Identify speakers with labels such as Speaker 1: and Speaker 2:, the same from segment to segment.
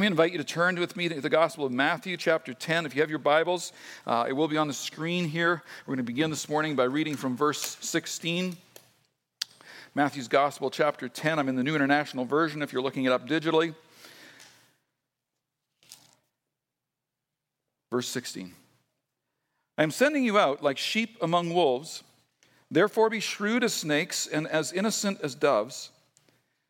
Speaker 1: Let me invite you to turn with me to the Gospel of Matthew, chapter 10. If you have your Bibles, uh, it will be on the screen here. We're going to begin this morning by reading from verse 16. Matthew's Gospel, chapter 10. I'm in the New International Version if you're looking it up digitally. Verse 16 I am sending you out like sheep among wolves. Therefore, be shrewd as snakes and as innocent as doves.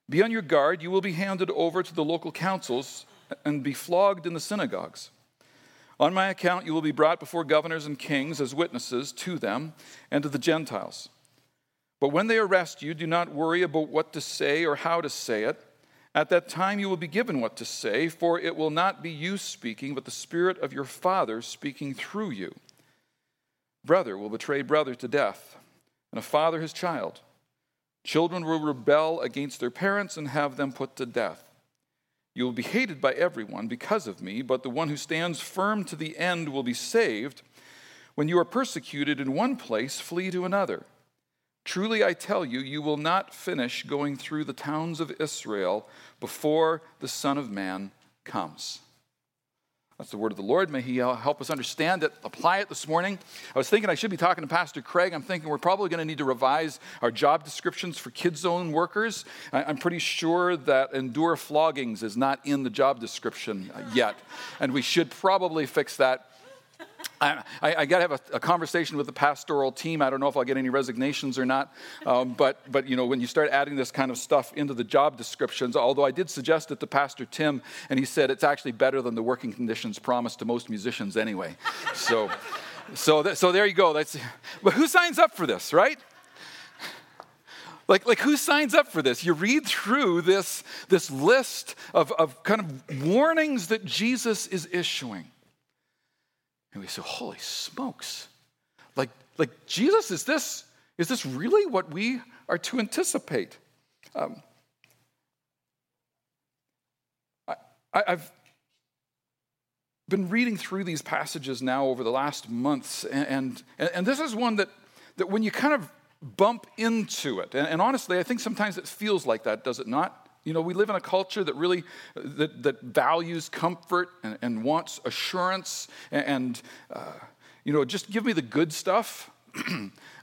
Speaker 1: Be on your guard. You will be handed over to the local councils and be flogged in the synagogues. On my account, you will be brought before governors and kings as witnesses to them and to the Gentiles. But when they arrest you, do not worry about what to say or how to say it. At that time, you will be given what to say, for it will not be you speaking, but the Spirit of your Father speaking through you. Brother will betray brother to death, and a father his child. Children will rebel against their parents and have them put to death. You will be hated by everyone because of me, but the one who stands firm to the end will be saved. When you are persecuted in one place, flee to another. Truly I tell you, you will not finish going through the towns of Israel before the Son of Man comes. That's the word of the Lord. May He uh, help us understand it, apply it this morning. I was thinking I should be talking to Pastor Craig. I'm thinking we're probably going to need to revise our job descriptions for Kids Zone workers. I'm pretty sure that endure floggings is not in the job description yet, and we should probably fix that I, I, I got to have a, a, conversation with the pastoral team. I don't know if I'll get any resignations or not. Um, but, but, you know, when you start adding this kind of stuff into the job descriptions, although I did suggest it to Pastor Tim, and he said it's actually better than the working conditions promised to most musicians anyway. So, so, th- so there you go. That's, but who signs up for this, right? Like, like who signs up for this? You read through this, this list of, of kind of warnings that Jesus is issuing. And we say, holy smokes. Like, like Jesus, is this, is this really what we are to anticipate? Um, I, I've been reading through these passages now over the last months, and, and, and this is one that, that when you kind of bump into it, and, and honestly, I think sometimes it feels like that, does it not? You know, we live in a culture that really that, that values comfort and, and wants assurance and, and uh, you know, just give me the good stuff.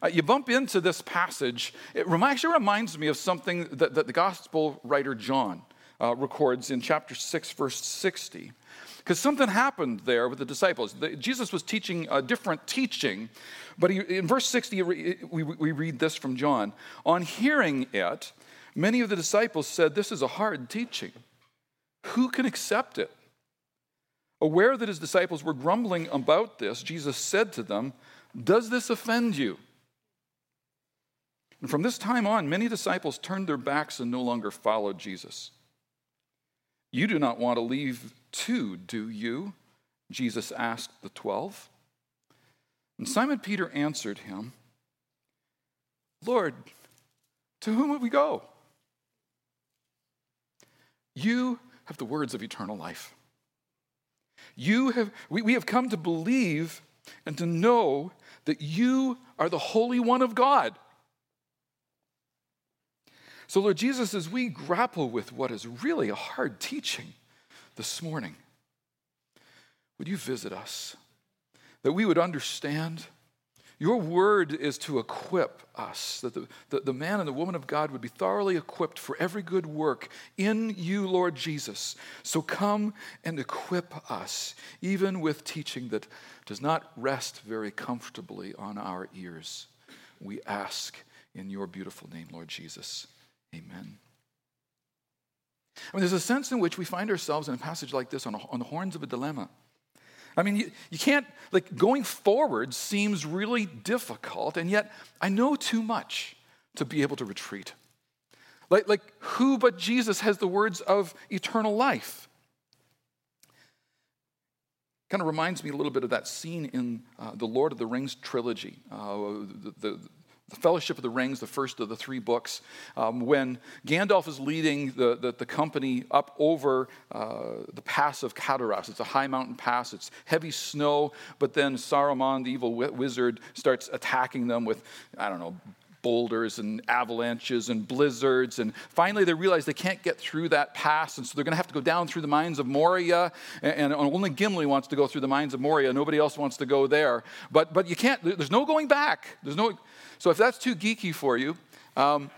Speaker 1: uh, you bump into this passage, it actually reminds me of something that, that the gospel writer John uh, records in chapter 6, verse 60. Because something happened there with the disciples. The, Jesus was teaching a different teaching, but he, in verse 60, we, we read this from John. On hearing it, Many of the disciples said, This is a hard teaching. Who can accept it? Aware that his disciples were grumbling about this, Jesus said to them, Does this offend you? And from this time on, many disciples turned their backs and no longer followed Jesus. You do not want to leave too, do you? Jesus asked the twelve. And Simon Peter answered him, Lord, to whom would we go? You have the words of eternal life. You have, we, we have come to believe and to know that you are the Holy One of God. So, Lord Jesus, as we grapple with what is really a hard teaching this morning, would you visit us? That we would understand your word is to equip us, that the, the, the, man and the woman of God would be thoroughly equipped for every good work in you, Lord Jesus. So come and equip us, even with teaching that does not rest very comfortably on our ears. We ask in your beautiful name, Lord Jesus. Amen. I mean, there's a sense in which we find ourselves in a passage like this on, a, on the horns of a dilemma. I mean, you, you can't, like, going forward seems really difficult, and yet I know too much to be able to retreat. Like, like who but Jesus has the words of eternal life? Kind of reminds me a little bit of that scene in uh, the Lord of the Rings trilogy. Uh, the, the, the Fellowship of the Rings, the first of the three books, um, when Gandalf is leading the, the, the company up over uh, the pass of Caradhras. It's a high mountain pass, it's heavy snow, but then Saruman, the evil wizard, starts attacking them with, I don't know, boulders and avalanches and blizzards. And finally, they realize they can't get through that pass, and so they're going to have to go down through the mines of Moria. And, and only Gimli wants to go through the mines of Moria. Nobody else wants to go there. But, but you can't, there's no going back. There's no, so if that's too geeky for you, um,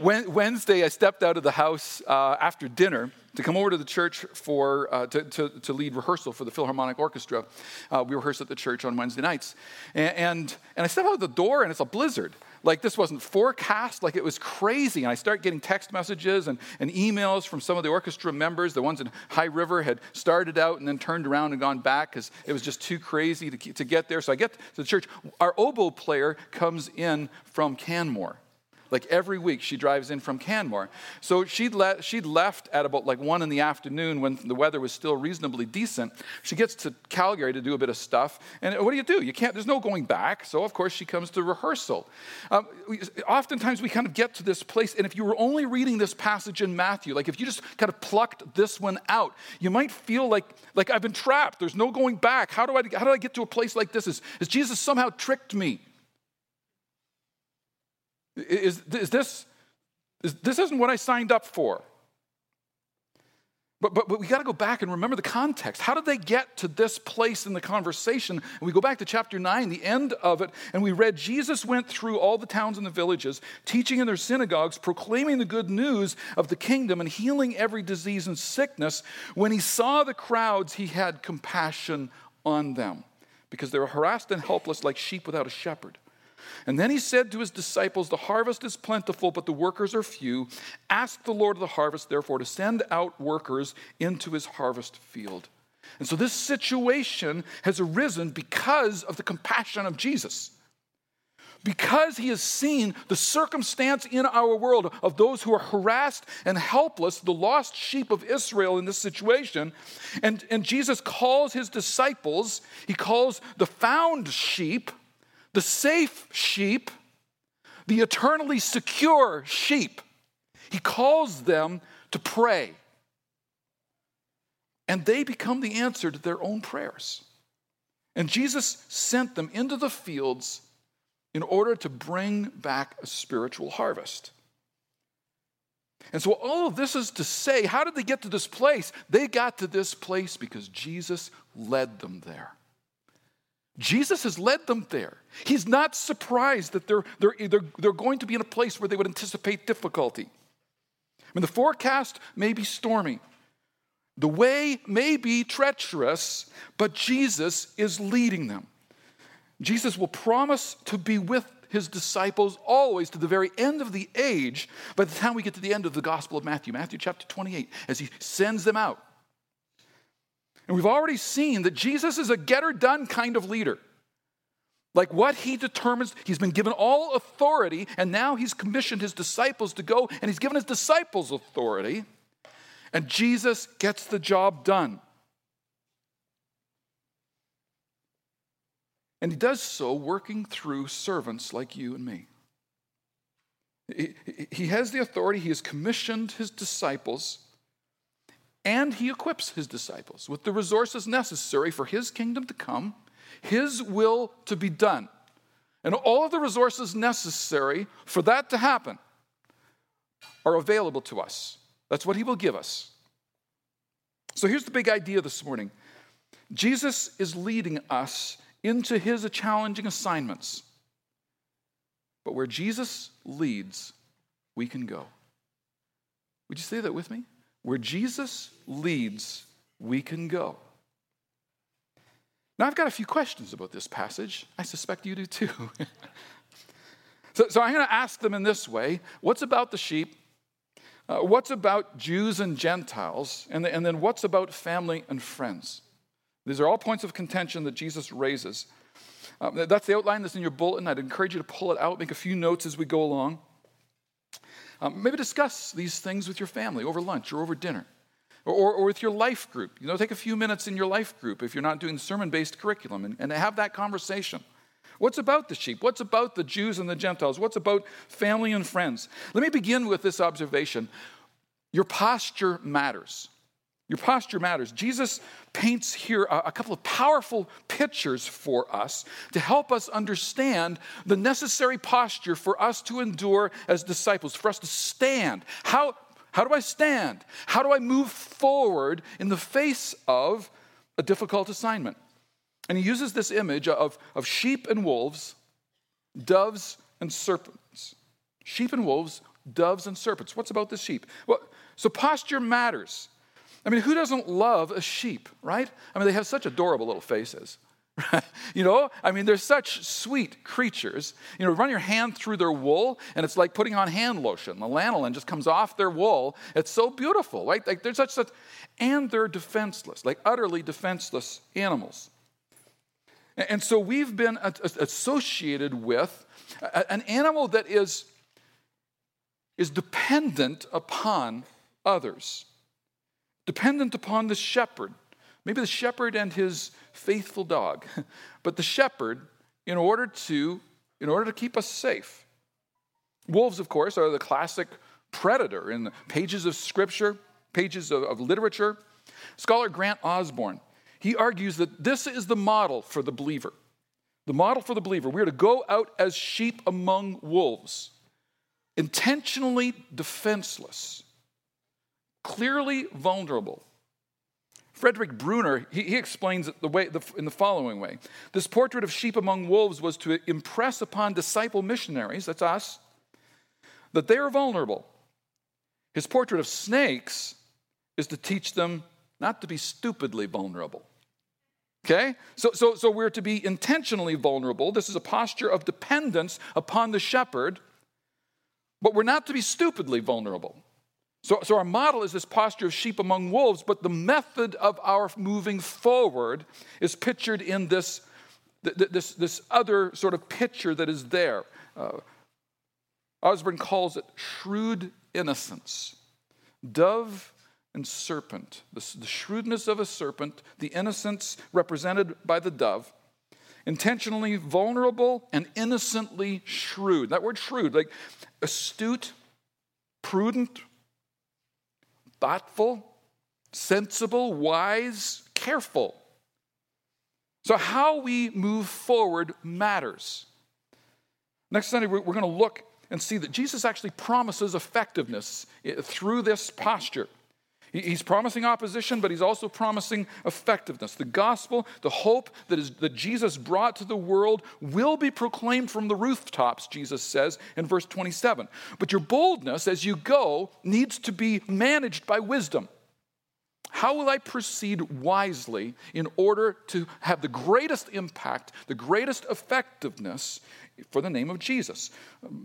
Speaker 1: Wednesday, I stepped out of the house uh, after dinner to come over to the church for, uh, to, to, to, lead rehearsal for the Philharmonic Orchestra. Uh, we rehearse at the church on Wednesday nights. And, and, and I step out the door and it's a blizzard. Like this wasn't forecast, like it was crazy. And I start getting text messages and, and emails from some of the orchestra members. The ones in High River had started out and then turned around and gone back because it was just too crazy to, to get there. So I get to the church. Our oboe player comes in from Canmore. Like every week, she drives in from Canmore. So she'd, le- she'd left at about like one in the afternoon when the weather was still reasonably decent. She gets to Calgary to do a bit of stuff. And what do you do? You can't, there's no going back. So, of course, she comes to rehearsal. Um, we, oftentimes, we kind of get to this place, and if you were only reading this passage in Matthew, like if you just kind of plucked this one out, you might feel like, like I've been trapped. There's no going back. How do I, how do I get to a place like this? Has, has Jesus somehow tricked me? Is, is this, is, this isn't what I signed up for. But, but, but we got to go back and remember the context. How did they get to this place in the conversation? And we go back to chapter 9, the end of it, and we read Jesus went through all the towns and the villages, teaching in their synagogues, proclaiming the good news of the kingdom, and healing every disease and sickness. When he saw the crowds, he had compassion on them because they were harassed and helpless like sheep without a shepherd. And then he said to his disciples, The harvest is plentiful, but the workers are few. Ask the Lord of the harvest, therefore, to send out workers into his harvest field. And so this situation has arisen because of the compassion of Jesus. Because he has seen the circumstance in our world of those who are harassed and helpless, the lost sheep of Israel in this situation. And, and Jesus calls his disciples, he calls the found sheep, the safe sheep, the eternally secure sheep. He calls them to pray. And they become the answer to their own prayers. And Jesus sent them into the fields in order to bring back a spiritual harvest. And so, all of this is to say, how did they get to this place? They got to this place because Jesus led them there. Jesus has led them there. He's not surprised that they're, they're, they're, they're going to be in a place where they would anticipate difficulty. I mean, the forecast may be stormy, the way may be treacherous, but Jesus is leading them. Jesus will promise to be with his disciples always to the very end of the age by the time we get to the end of the Gospel of Matthew, Matthew chapter 28, as he sends them out. And we've already seen that Jesus is a getter done kind of leader. Like what he determines, he's been given all authority, and now he's commissioned his disciples to go, and he's given his disciples authority, and Jesus gets the job done. And he does so working through servants like you and me. He has the authority, he has commissioned his disciples and he equips his disciples with the resources necessary for his kingdom to come, his will to be done. And all of the resources necessary for that to happen are available to us. That's what he will give us. So here's the big idea this morning Jesus is leading us into his challenging assignments. But where Jesus leads, we can go. Would you say that with me? Where Jesus leads, we can go. Now, I've got a few questions about this passage. I suspect you do too. so, so, I'm going to ask them in this way What's about the sheep? Uh, what's about Jews and Gentiles? And, and then what's about family and friends? These are all points of contention that Jesus raises. Um, that's the outline that's in your bulletin. I'd encourage you to pull it out, make a few notes as we go along. Um, maybe discuss these things with your family over lunch or over dinner. Or, or, or, with your life group. You know, take a few minutes in your life group if you're not doing sermon based curriculum and, and have that conversation. What's about the sheep? What's about the Jews and the Gentiles? What's about family and friends? Let me begin with this observation your posture matters. Your posture matters. Jesus paints here a, couple of powerful pictures for us to help us understand the necessary posture for us to endure as disciples, for us to stand. How, how do I stand? How do I move forward in the face of a difficult assignment? And he uses this image of, of sheep and wolves, doves and serpents. Sheep and wolves, doves and serpents. What's about the sheep? Well, so posture matters. I mean, who doesn't love a sheep, right? I mean, they have such adorable little faces. Right? you know, I mean, they're such sweet creatures. You know, run your hand through their wool, and it's like putting on hand lotion. The lanolin just comes off their wool. It's so beautiful, right? Like they're such, such, and they're defenseless, like utterly defenseless animals. And so we've been associated with an animal that is, is dependent upon others dependent upon the shepherd. Maybe the shepherd and his faithful dog, but the shepherd in order to in order to keep us safe. Wolves, of course, are the classic predator in the pages of scripture, pages of, of literature. Scholar Grant Osborne, he argues that this is the model for the believer. The model for the believer. We are to go out as sheep among wolves, intentionally defenseless, clearly vulnerable. Frederick Bruner, he, he explains it the way, the, in the following way. This portrait of sheep among wolves was to impress upon disciple missionaries, that's us, that they are vulnerable. His portrait of snakes is to teach them not to be stupidly vulnerable. Okay? So, so, so we're to be intentionally vulnerable. This is a posture of dependence upon the shepherd, but we're not to be stupidly vulnerable. So, so our model is this posture of sheep among wolves, but the method of our moving forward is pictured in this, this, this other sort of picture that is there. Uh, Osborne calls it shrewd innocence. Dove and serpent, the, the shrewdness of a serpent, the innocence represented by the dove intentionally vulnerable and innocently shrewd. That word shrewd, like astute, prudent, thoughtful, sensible, wise, careful. So, how we move forward matters. Next Sunday, we're going to look and see that Jesus actually promises effectiveness eh, through this posture. He's promising opposition, but he's also promising effectiveness. The gospel, the hope that, is, that Jesus brought to the world, will be proclaimed from the rooftops, Jesus says in verse 27. But your boldness as you go needs to be managed by wisdom. How will I proceed wisely in order to have the greatest impact, the greatest effectiveness for the name of Jesus?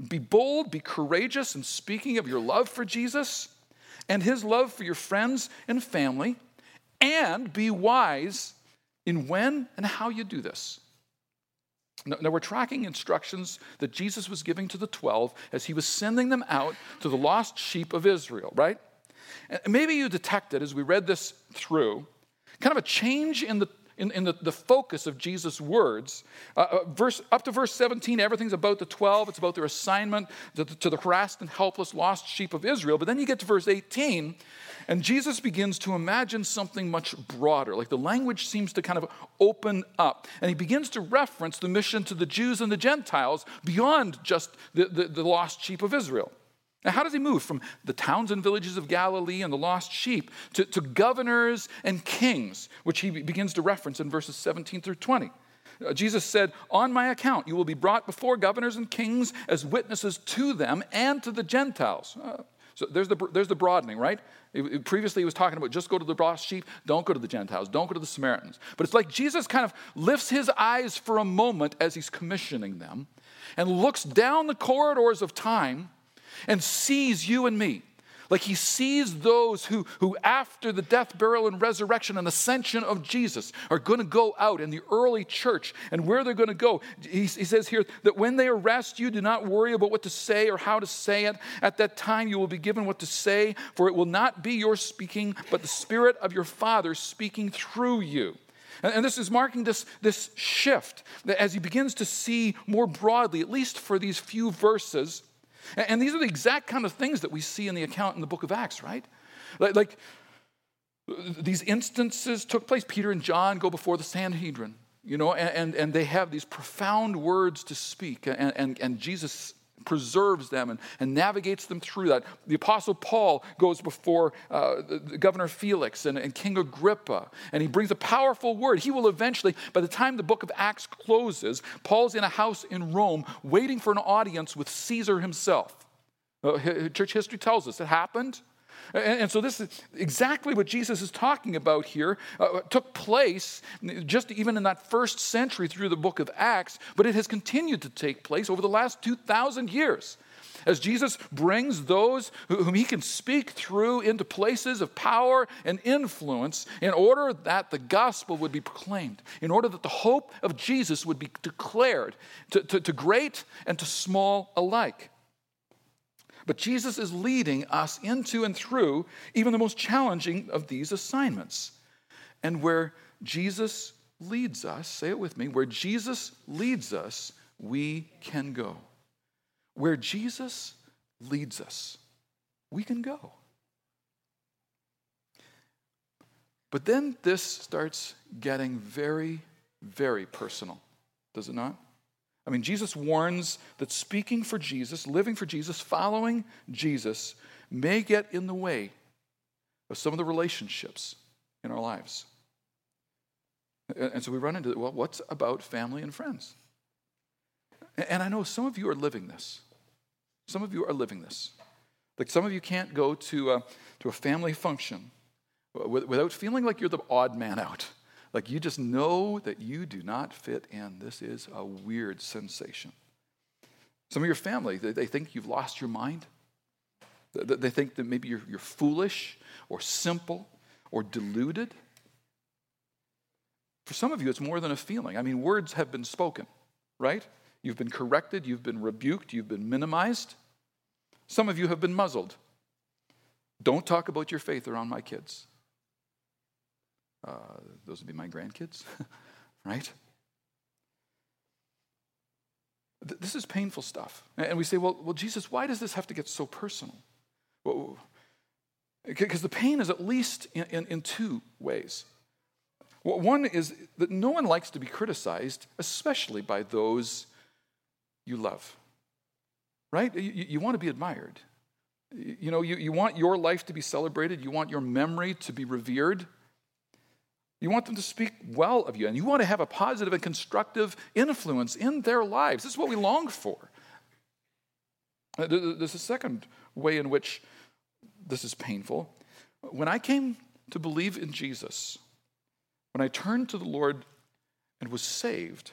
Speaker 1: Be bold, be courageous in speaking of your love for Jesus and his love for your friends and family, and be wise in when and how you do this. Now, we're tracking instructions that Jesus was giving to the 12 as he was sending them out to the lost sheep of Israel, right? And maybe you detected as we read this through kind of a change in the in, in the, the focus of Jesus' words. Uh, uh, verse, up to verse 17, everything's about the 12. It's about their assignment to, to the harassed and helpless lost sheep of Israel. But then you get to verse 18, and Jesus begins to imagine something much broader. Like the language seems to kind of open up. And he begins to reference the mission to the Jews and the Gentiles beyond just the, the, the lost sheep of Israel. Now, how does he move from the towns and villages of Galilee and the lost sheep to, to governors and kings, which he begins to reference in verses 17 through 20? Uh, Jesus said, On my account, you will be brought before governors and kings as witnesses to them and to the Gentiles. Uh, so there's the, there's the broadening, right? It, it, previously, he was talking about just go to the lost sheep, don't go to the Gentiles, don't go to the Samaritans. But it's like Jesus kind of lifts his eyes for a moment as he's commissioning them and looks down the corridors of time and sees you and me. Like he sees those who, who, after the death, burial, and resurrection and ascension of Jesus, are going to go out in the early church. And where they're going to go, he, he says here that when they arrest you, do not worry about what to say or how to say it. At that time, you will be given what to say, for it will not be your speaking, but the Spirit of your Father speaking through you. And, this is marking this, this shift that as he begins to see more broadly, at least for these few verses, and these are the exact kind of things that we see in the account in the book of Acts, right? Like, these instances took place. Peter and John go before the Sanhedrin, you know, and, and, and they have these profound words to speak, and, and, and Jesus preserves them and, and navigates them through that. The Apostle Paul goes before uh, the, Governor Felix and, and King Agrippa, and he brings a powerful word. He will eventually, by the time the book of Acts closes, Paul's in a house in Rome waiting for an audience with Caesar himself. Uh, church history tells us it happened. And, and, so, this is exactly what Jesus is talking about here. Uh, took place just even in that first century through the book of Acts, but it has continued to take place over the last 2,000 years. As Jesus brings those whom he can speak through into places of power and influence in order that the gospel would be proclaimed, in order that the hope of Jesus would be declared to, to, to great and to small alike. But Jesus is leading us into and through even the most challenging of these assignments. And where Jesus leads us, say it with me, where Jesus leads us, we can go. Where Jesus leads us, we can go. But then this starts getting very, very personal, does it not? I mean, Jesus warns that speaking for Jesus, living for Jesus, following Jesus may get in the way of some of the relationships in our lives. And so we run into, well, what's about family and friends? And I know some of you are living this. Some of you are living this. Like some of you can't go to a, to a family function without feeling like you're the odd man out. Like you just know that you do not fit in. This is a weird sensation. Some of your family, they think you've lost your mind. They think that maybe you're, you're foolish or simple or deluded. For some of you, it's more than a feeling. I mean, words have been spoken, right? You've been corrected, you've been rebuked, you've been minimized. Some of you have been muzzled. Don't talk about your faith around my kids. Uh, those would be my grandkids, right? This is painful stuff. And we say, well, well, Jesus, why does this have to get so personal? Because the pain is at least in, in, in two ways. One is that no one likes to be criticized, especially by those you love. Right? You, you want to be admired. You know, you, you want your life to be celebrated, you want your memory to be revered. You want them to speak well of you, and you want to have a positive and constructive influence in their lives. This is what we long for. Uh, there's a second way in which this is painful. When I came to believe in Jesus, when I turned to the Lord and was saved,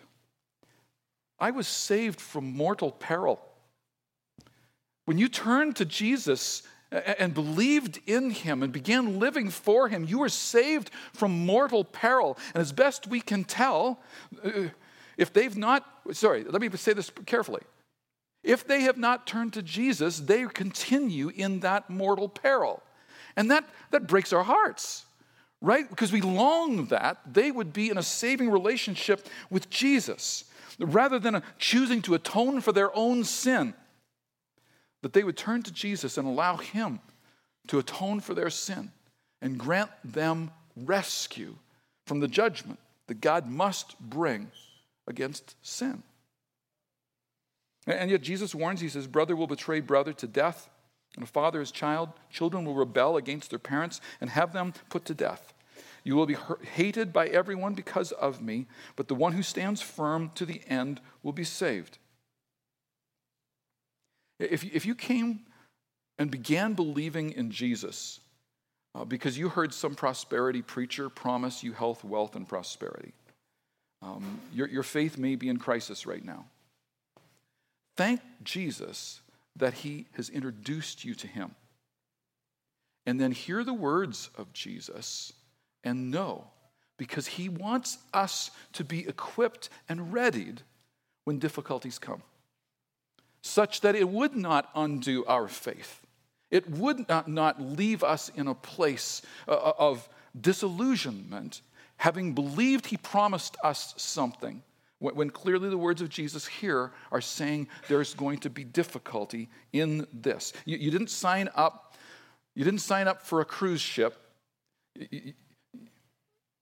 Speaker 1: I was saved from mortal peril. When you turn to Jesus and believed in him and began living for him, you were saved from mortal peril. And as best we can tell, uh, if they've not, sorry, let me say this carefully. If they have not turned to Jesus, they continue in that mortal peril. And that, that breaks our hearts, right? Because we long that they would be in a saving relationship with Jesus rather than choosing to atone for their own sin that they would turn to Jesus and allow Him to atone for their sin and grant them rescue from the judgment that God must bring against sin. And yet Jesus warns, he says, Brother will betray brother to death, and a father his child. Children will rebel against their parents and have them put to death. You will be hated by everyone because of me, but the one who stands firm to the end will be saved. If, if you came and began believing in Jesus uh, because you heard some prosperity preacher promise you health, wealth, and prosperity, um, your, your faith may be in crisis right now. Thank Jesus that he has introduced you to him. And then hear the words of Jesus and know, because he wants us to be equipped and readied when difficulties come such that it would not undo our faith. It would not, not leave us in a place uh, uh, of disillusionment, having believed he promised us something, when clearly the words of Jesus here are saying there's going to be difficulty in this. You, you didn't sign up. You didn't sign up for a cruise ship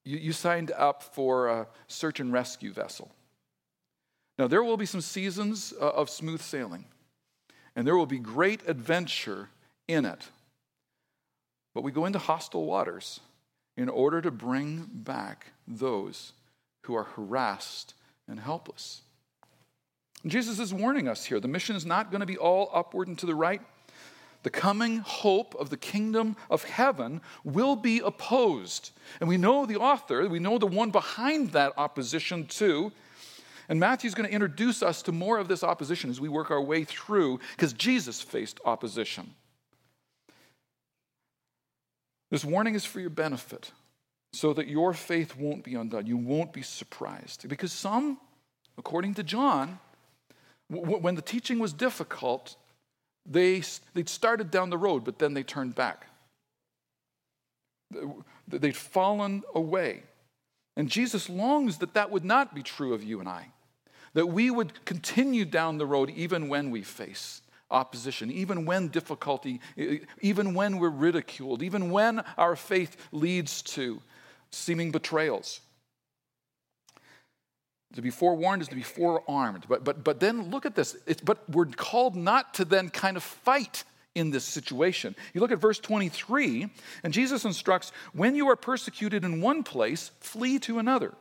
Speaker 1: You, you signed up for a search and rescue vessel. Now, there will be some seasons uh, of smooth sailing, and there will be great adventure in it. But we go into hostile waters in order to bring back those who are harassed and helpless. Jesus is warning us here. The mission is not going to be all upward and to the right. The coming hope of the kingdom of heaven will be opposed. And we know the author, we know the one behind that opposition too. And Matthew's going to introduce us to more of this opposition as we work our way through, because Jesus faced opposition. This warning is for your benefit, so that your faith won't be undone. You won't be surprised. Because some, according to John, when the teaching was difficult, they, they'd started down the road, but then they turned back. They'd fallen away. And Jesus longs that that would not be true of you and I, that we would continue down the road even when we face opposition, even when difficulty, even when we're ridiculed, even when our faith leads to seeming betrayals. To be forewarned is to be forearmed. But, but, but then look at this. It's, but we're called not to then kind of fight in this situation. You look at verse 23, and Jesus instructs when you are persecuted in one place, flee to another.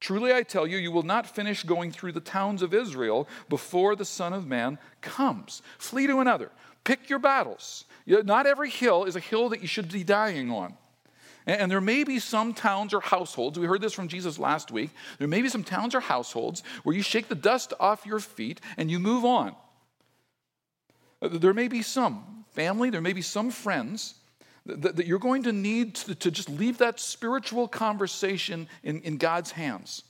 Speaker 1: Truly I tell you, you will not finish going through the towns of Israel before the Son of Man comes. Flee to another. Pick your battles. Not every hill is a hill that you should be dying on. And there may be some towns or households, we heard this from Jesus last week. There may be some towns or households where you shake the dust off your feet and you move on. Uh, there may be some family, there may be some friends that, you're going to need to, just leave that spiritual conversation in, in God's hands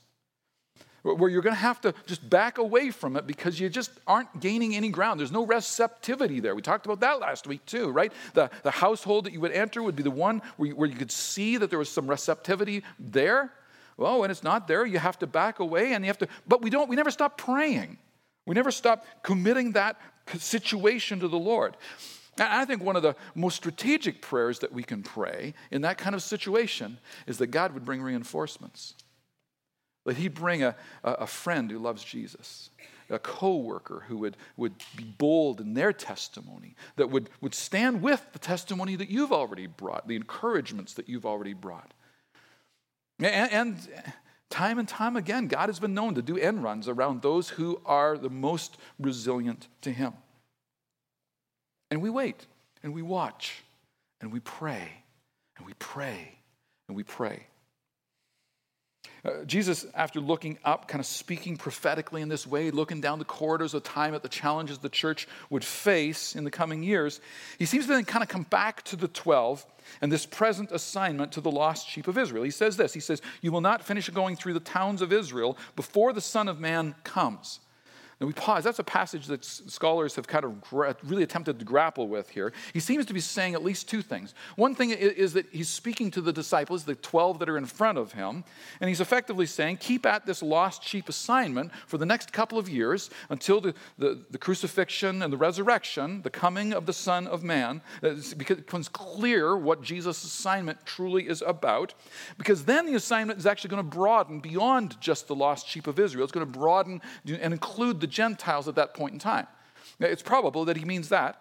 Speaker 1: where you're going to have to just back away from it because you just aren't gaining any ground. There's no receptivity there. We talked about that last week too, right? The, the household that you would enter would be the one where you, where you could see that there was some receptivity there. Well, when it's not there, you have to back away and you have to, but we don't, we never stop praying. We never stop committing that situation to the Lord. And I think one of the most strategic prayers that we can pray in that kind of situation is that God would bring reinforcements. That he'd bring a, a friend who loves Jesus, a co-worker who would, would be bold in their testimony, that would, would stand with the testimony that you've already brought, the encouragements that you've already brought. And, and time and time again, God has been known to do end runs around those who are the most resilient to him. And we wait, and we watch, and we pray, and we pray, and we pray. Uh, Jesus, after looking up, kind of speaking prophetically in this way, looking down the corridors of time at the challenges the church would face in the coming years, he seems to then kind of come back to the 12 and this present assignment to the lost sheep of Israel. He says this He says, You will not finish going through the towns of Israel before the Son of Man comes. And we pause. That's a passage that scholars have kind of really attempted to grapple with here. He seems to be saying at least two things. One thing is, that he's speaking to the disciples, the 12 that are in front of him, and he's effectively saying, keep at this lost sheep assignment for the next couple of years until the, the, the crucifixion and the resurrection, the coming of the Son of Man, uh, because it becomes clear what Jesus' assignment truly is about. Because then the assignment is actually going to broaden beyond just the lost sheep of Israel. It's going to broaden and include the Gentiles at that point in time. It's probable that he means that.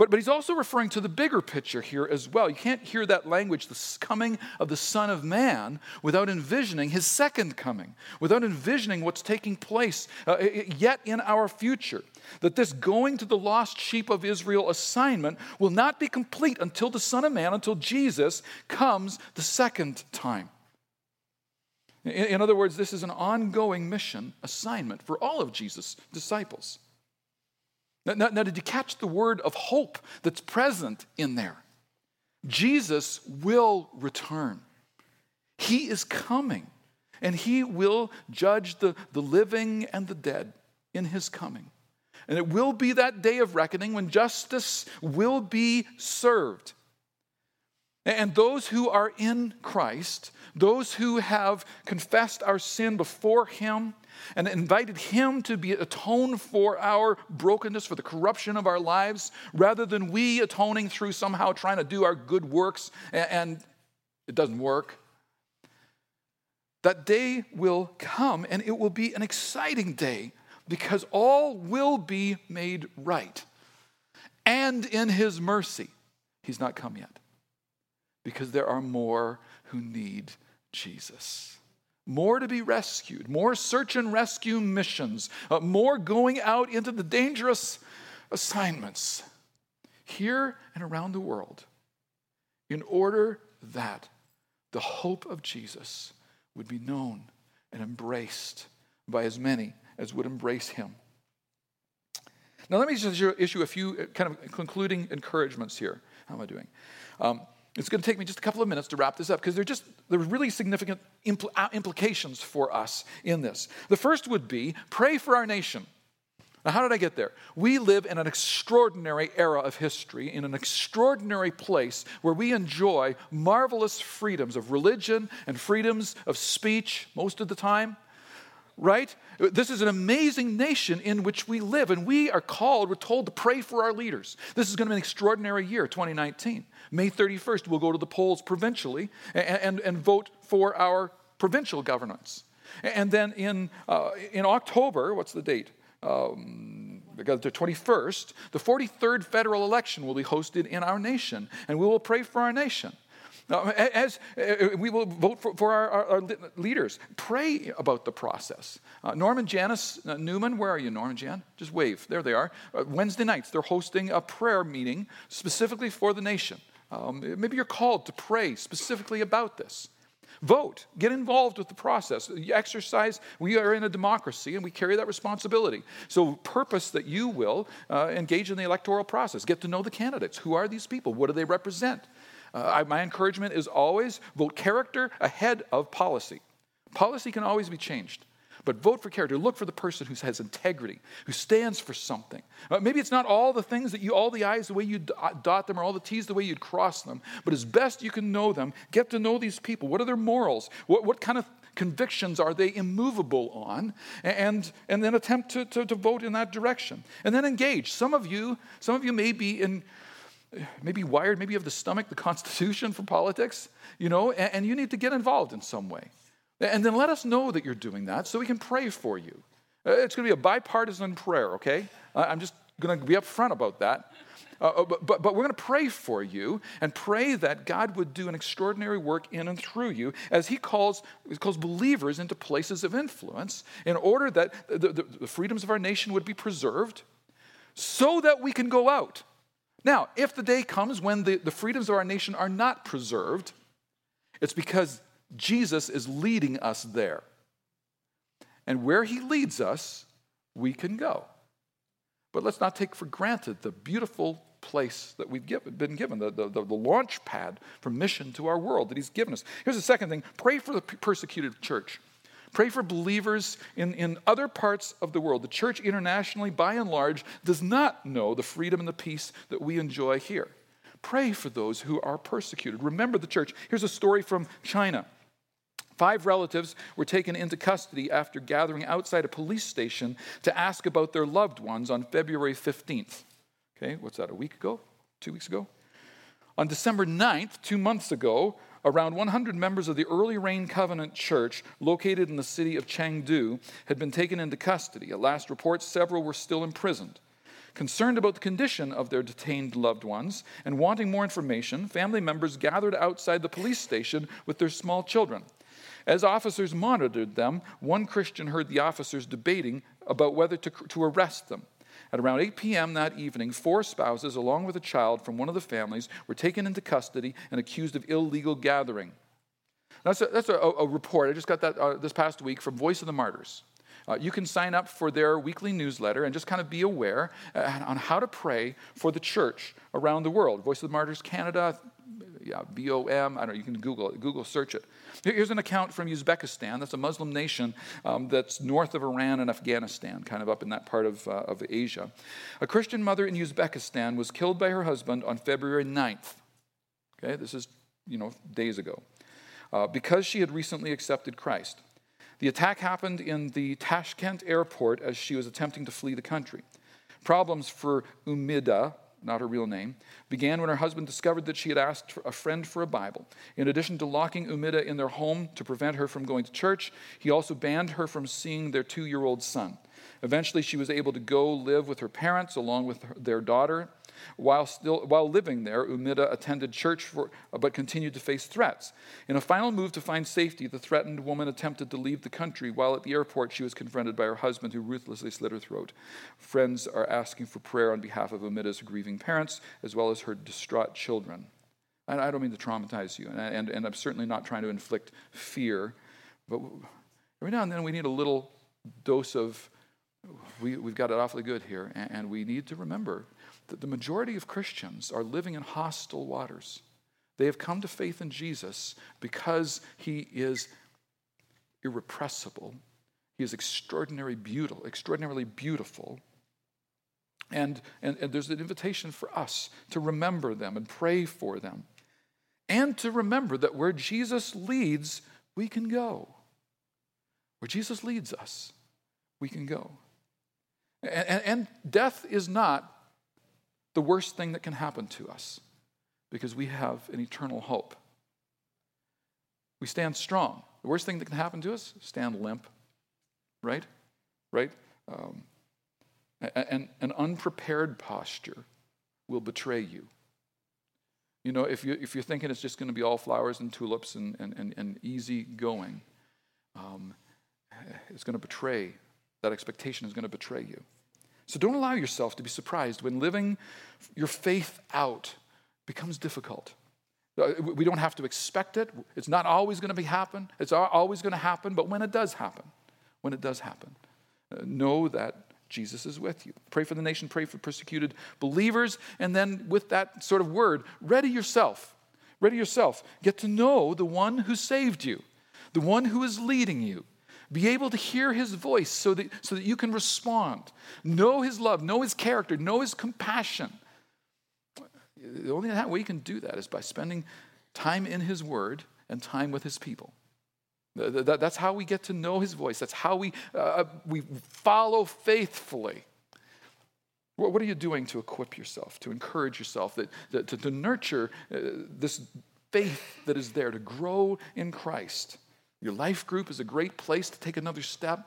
Speaker 1: But, but he's also referring to the bigger picture here as well. You can't hear that language, the coming of the Son of Man, without envisioning his second coming, without envisioning what's taking place uh, yet in our future. That this going to the lost sheep of Israel assignment will not be complete until the Son of Man, until Jesus comes the second time. In, other words, this is an ongoing mission assignment for all of Jesus' disciples. Now, now, now, did you catch the word of hope that's present in there? Jesus will return. He is coming, and he will judge the, the living and the dead in his coming. And it will be that day of reckoning when justice will be served. And those who are in Christ, those who have confessed our sin before Him and invited Him to be atoned for our brokenness, for the corruption of our lives, rather than we atoning through somehow trying to do our good works and it doesn't work. That day will come and it will be an exciting day because all will be made right. And in his mercy, he's not come yet because there are more who need Jesus. More to be rescued, more search and rescue missions, uh, more going out into the dangerous assignments here and around the world in order that the hope of Jesus would be known and embraced by as many as would embrace him. Now, let me just issue a few kind of concluding encouragements here. How am I doing? Um, it's going to take me just a couple of minutes to wrap this up because there are just there are really significant impl- uh, implications for us in this. The first would be pray for our nation. Now, how did I get there? We live in an extraordinary era of history, in an extraordinary place where we enjoy marvelous freedoms of religion and freedoms of speech most of the time right? This is an amazing nation in which we live, and we are called, we're told to pray for our leaders. This is going to be an extraordinary year, 2019. May 31st, we'll go to the polls provincially and, and, and vote for our provincial governments. And then in, uh, in October, what's the date? Um, the 21st, the 43rd federal election will be hosted in our nation, and we will pray for our nation. As uh, we will vote for, for our, our, our, leaders, pray about the process. Uh, Norman Janice uh, Newman, where are you, Norman Jan? Just wave. There they are. Uh, Wednesday nights, they're hosting a prayer meeting specifically for the nation. Um, maybe you're called to pray specifically about this. Vote. Get involved with the process. You Exercise. We are in a democracy and we carry that responsibility. So, purpose that you will uh, engage in the electoral process. Get to know the candidates. Who are these people? What do they represent? Uh, my encouragement is always vote character ahead of policy. Policy can always be changed. But vote for character. Look for the person who has integrity, who stands for something. Uh, maybe it's not all the things that you, all the I's the way you dot them, or all the T's the way you'd cross them, but as best you can know them, get to know these people. What are their morals? What, what kind of convictions are they immovable on? And, and then attempt to, to, to vote in that direction. And then engage. Some of you, some of you may be in maybe wired, maybe you have the stomach, the constitution for politics, you know, and, and, you need to get involved in some way. And then let us know that you're doing that so we can pray for you. Uh, it's going to be a bipartisan prayer, okay? I'm just going to be upfront about that. Uh, uh, but, but, but, we're going to pray for you and pray that God would do an extraordinary work in and through you as He calls, he calls believers into places of influence in order that the, the, the freedoms of our nation would be preserved so that we can go out now, if the day comes when the, the freedoms of our nation are not preserved, it's because Jesus is leading us there. And where he leads us, we can go. But let's not take for granted the beautiful place that we've given, been given, the, the, the, launch pad for mission to our world that he's given us. Here's the second thing pray for the persecuted church. Pray for believers in, in other parts of the world. The church internationally, by and large, does not know the freedom and the peace that we enjoy here. Pray for those who are persecuted. Remember the church. Here's a story from China. Five relatives were taken into custody after gathering outside a police station to ask about their loved ones on February 15th. Okay, what's that, a week ago? Two weeks ago? On December 9th, two months ago, Around 100 members of the Early Rain Covenant Church, located in the city of Chengdu, had been taken into custody. At last report, several were still imprisoned. Concerned about the condition of their detained loved ones and wanting more information, family members gathered outside the police station with their small children. As officers monitored them, one Christian heard the officers debating about whether to, to arrest them. At around 8 p.m. that evening, four spouses, along with a child from one of the families, were taken into custody and accused of illegal gathering. That's a, that's a, a report. I just got that uh, this past week from Voice of the Martyrs. Uh, you can sign up for their weekly newsletter and just kind of be aware uh, on how to pray for the church around the world. Voice of the Martyrs Canada, yeah, VOM, I don't know, you can Google it, Google search it. Here's an account from Uzbekistan. That's a Muslim nation um, that's north of Iran and Afghanistan, kind of up in that part of, uh, of Asia. A Christian mother in Uzbekistan was killed by her husband on February 9th. Okay, this is, you know, days ago. Uh, because she had recently accepted Christ. The attack happened in the Tashkent airport as she was attempting to flee the country. Problems for Umida not her real name, began when her husband discovered that she had asked a friend for a Bible. In addition to locking Umida in their home to prevent her from going to church, he also banned her from seeing their two year old son. Eventually, she was able to go live with her parents along with their daughter while, still, while living there, Umida attended church for, but continued to face threats. In a final move to find safety, the threatened woman attempted to leave the country. While at the airport, she was confronted by her husband, who ruthlessly slit her throat. Friends are asking for prayer on behalf of Umida's grieving parents, as well as her distraught children. And I don't mean to traumatize you, and, and, and I'm certainly not trying to inflict fear, but every now and then we need a little dose of we, have got it awfully good here, and, and we need to remember that the majority of Christians are living in hostile waters. They have come to faith in Jesus because he is irrepressible. He is extraordinarily beautiful, extraordinarily beautiful. And, and, and there's an invitation for us to remember them and pray for them. And to remember that where Jesus leads, we can go. Where Jesus leads us, we can go. And, and, death is not the worst thing that can happen to us because we have an eternal hope. We stand strong. The worst thing that can happen to us, stand limp, right? Right? Um, and an unprepared posture will betray you. You know, if, you, if you're thinking it's just going to be all flowers and tulips and, and, and, and easy going, um, it's going to betray, that expectation is going to betray you. So don't allow yourself to be surprised when living your faith out becomes difficult. Uh, we don't have to expect it. It's not always going to be happen. It's always going to happen, but when it does happen, when it does happen, uh, know that Jesus is with you. Pray for the nation, pray for persecuted believers, and then with that sort of word, ready yourself. Ready yourself. Get to know the one who saved you, the one who is leading you, be able to hear his voice so that, so that you can respond. Know his love, know his character, know his compassion. The only way you can do that is by spending time in his word and time with his people. That's how we get to know his voice. That's how we, uh, we follow faithfully. What are you doing to equip yourself, to encourage yourself, that, that to, to nurture uh, this faith that is there, to grow in Christ? Your life group is a great place to take another step.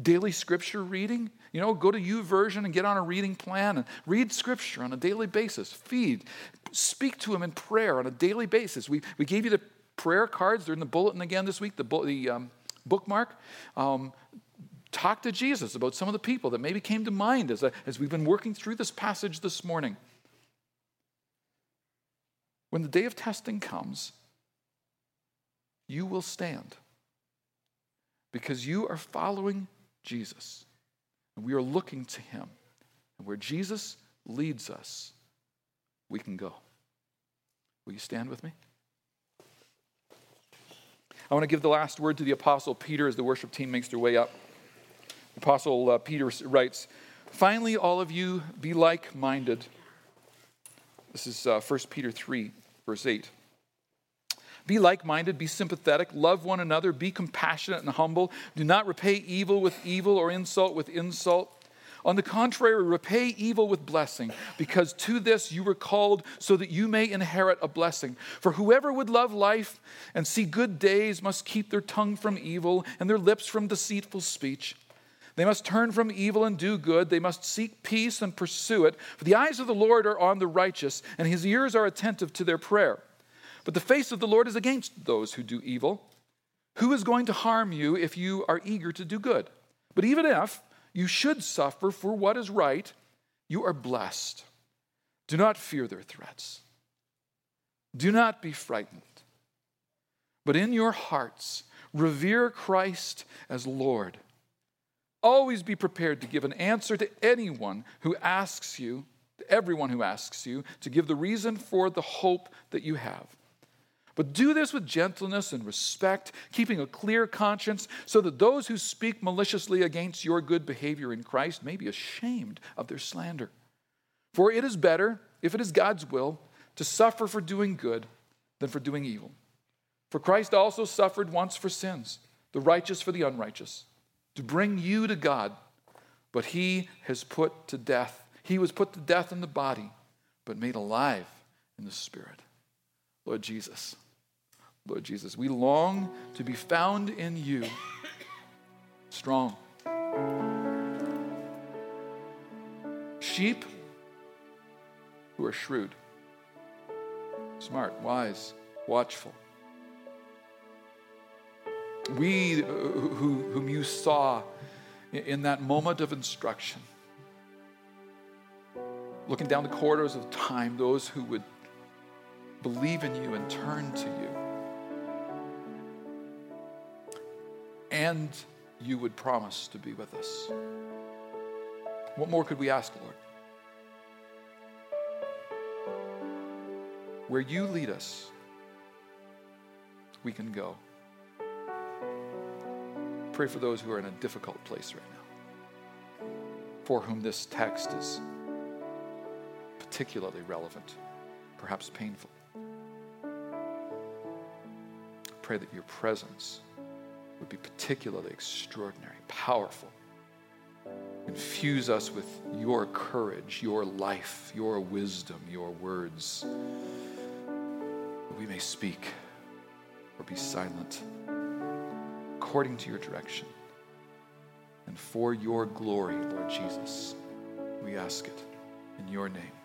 Speaker 1: Daily scripture reading, you know, go to YouVersion and get on a reading plan and read scripture on a daily basis. Feed, speak to him in prayer on a daily basis. We, we gave you the prayer cards, they're in the bulletin again this week, the, the um, bookmark. Um, talk to Jesus about some of the people that maybe came to mind as, a, as we've been working through this passage this morning. When the day of testing comes, you will stand because you are following Jesus and we are looking to him. And where Jesus leads us, we can go. Will you stand with me? I want to give the last word to the Apostle Peter as the worship team makes their way up. The Apostle uh, Peter writes, Finally, all of you be like minded. This is uh, 1 Peter 3, verse 8. Be like minded, be sympathetic, love one another, be compassionate and humble. Do not repay evil with evil or insult with insult. On the contrary, repay evil with blessing, because to this you were called so that you may inherit a blessing. For whoever would love life and see good days must keep their tongue from evil and their lips from deceitful speech. They must turn from evil and do good. They must seek peace and pursue it. For the eyes of the Lord are on the righteous, and his ears are attentive to their prayer. But the face of the Lord is against those who do evil. Who is going to harm you if you are eager to do good? But even if you should suffer for what is right, you are blessed. Do not fear their threats. Do not be frightened. But in your hearts, revere Christ as Lord. Always be prepared to give an answer to anyone who asks you, to everyone who asks you, to give the reason for the hope that you have. But do this with gentleness and respect, keeping a clear conscience, so that those who speak maliciously against your good behavior in Christ may be ashamed of their slander. For it is better, if it is God's will, to suffer for doing good than for doing evil. For Christ also suffered once for sins, the righteous for the unrighteous, to bring you to God. But he has put to death, he was put to death in the body but made alive in the Spirit. Lord Jesus, Lord Jesus, we long to be found in you, strong. Sheep who are shrewd, smart, wise, watchful. We uh, who, whom you saw in that moment of instruction, looking down the corridors of time, those who would believe in you and turn to you. And you would promise to be with us. What more could we ask, Lord? Where you lead us, we can go. Pray for those who are in a difficult place right now, for whom this text is particularly relevant, perhaps painful. Pray that your presence would be particularly extraordinary, powerful. Infuse us with your courage, your life, your wisdom, your words, we may speak or be silent according to your direction. And for your glory, Lord Jesus, we ask it in your name.